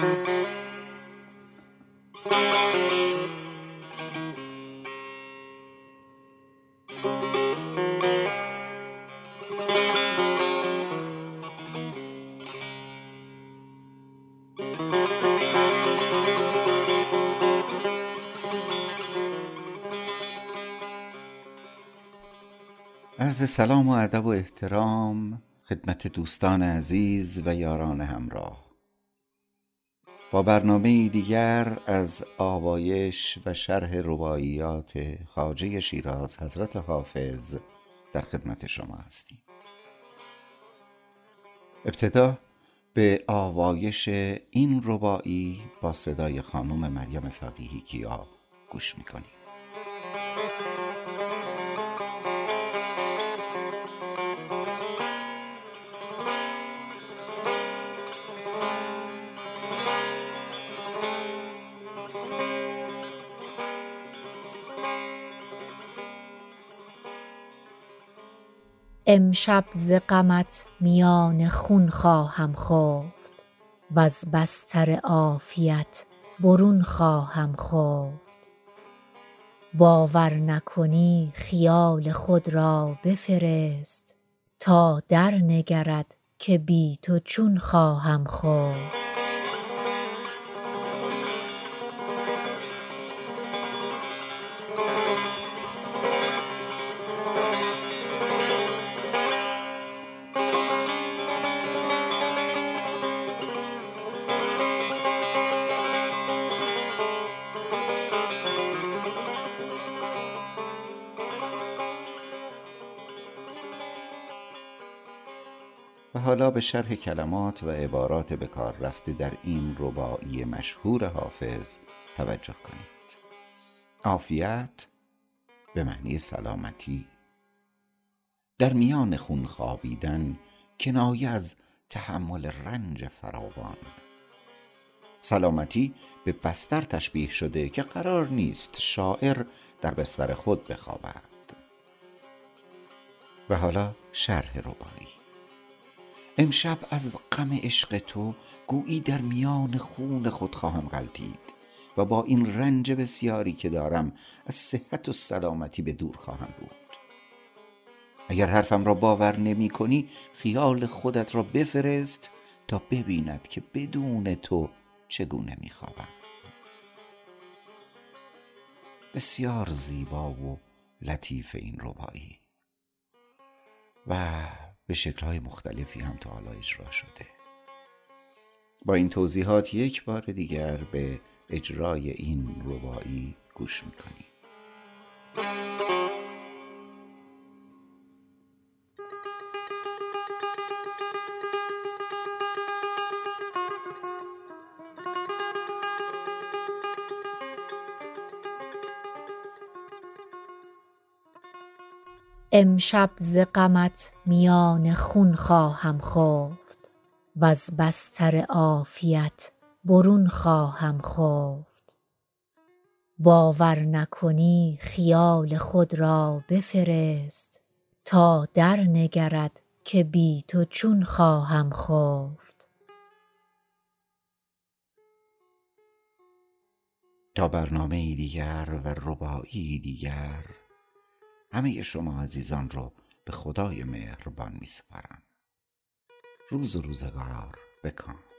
عرض سلام و ادب و احترام خدمت دوستان عزیز و یاران همراه. با برنامه دیگر از آوایش و شرح رباعیات خواجه شیراز حضرت حافظ در خدمت شما هستیم. ابتدا به آوایش این رباعی با صدای خانم مریم فقیهی کیا گوش می‌کنیم. امشب ز غمت میان خون خواهم خفت وز بستر عافیت برون خواهم خفت. باور نکنی خیال خود را بفرست تا در نگرد که بی تو چون خواهم خفت. و حالا به شرح کلمات و عبارات به کار رفته در این رباعی مشهور حافظ توجه کنید. عافیت به معنی سلامتی. در میان خون خوابیدن کنایه از تحمل رنج فراوان. سلامتی به بستر تشبیه شده که قرار نیست شاعر در بستر خود بخوابد. و حالا شرح رباعی. امشب از غم عشق تو گویی در میان خون خود خواهم غلتید و با این رنج بسیاری که دارم از صحت و سلامتی به دور خواهم بود. اگر حرفم را باور نمی کنی خیال خودت را بفرست تا ببیند که بدون تو چگونه می خوابم. بسیار زیبا و لطیف این ربایی. و به شکلهای مختلفی هم تا حالا اجرا شده. با این توضیحات یک بار دیگر به اجرای این ربایی گوش می‌کنیم. امشب ز غمت میان خون خواهم خفت وز بستر عافیت برون خواهم خفت باور نکنی خیال خود را بفرست تا در نگرد که بی تو چون خواهم خفت تا برنامه دیگر و رباعی دیگر همه شما عزیزان رو به خدای مهربان می سپارم روز روزگار بکن.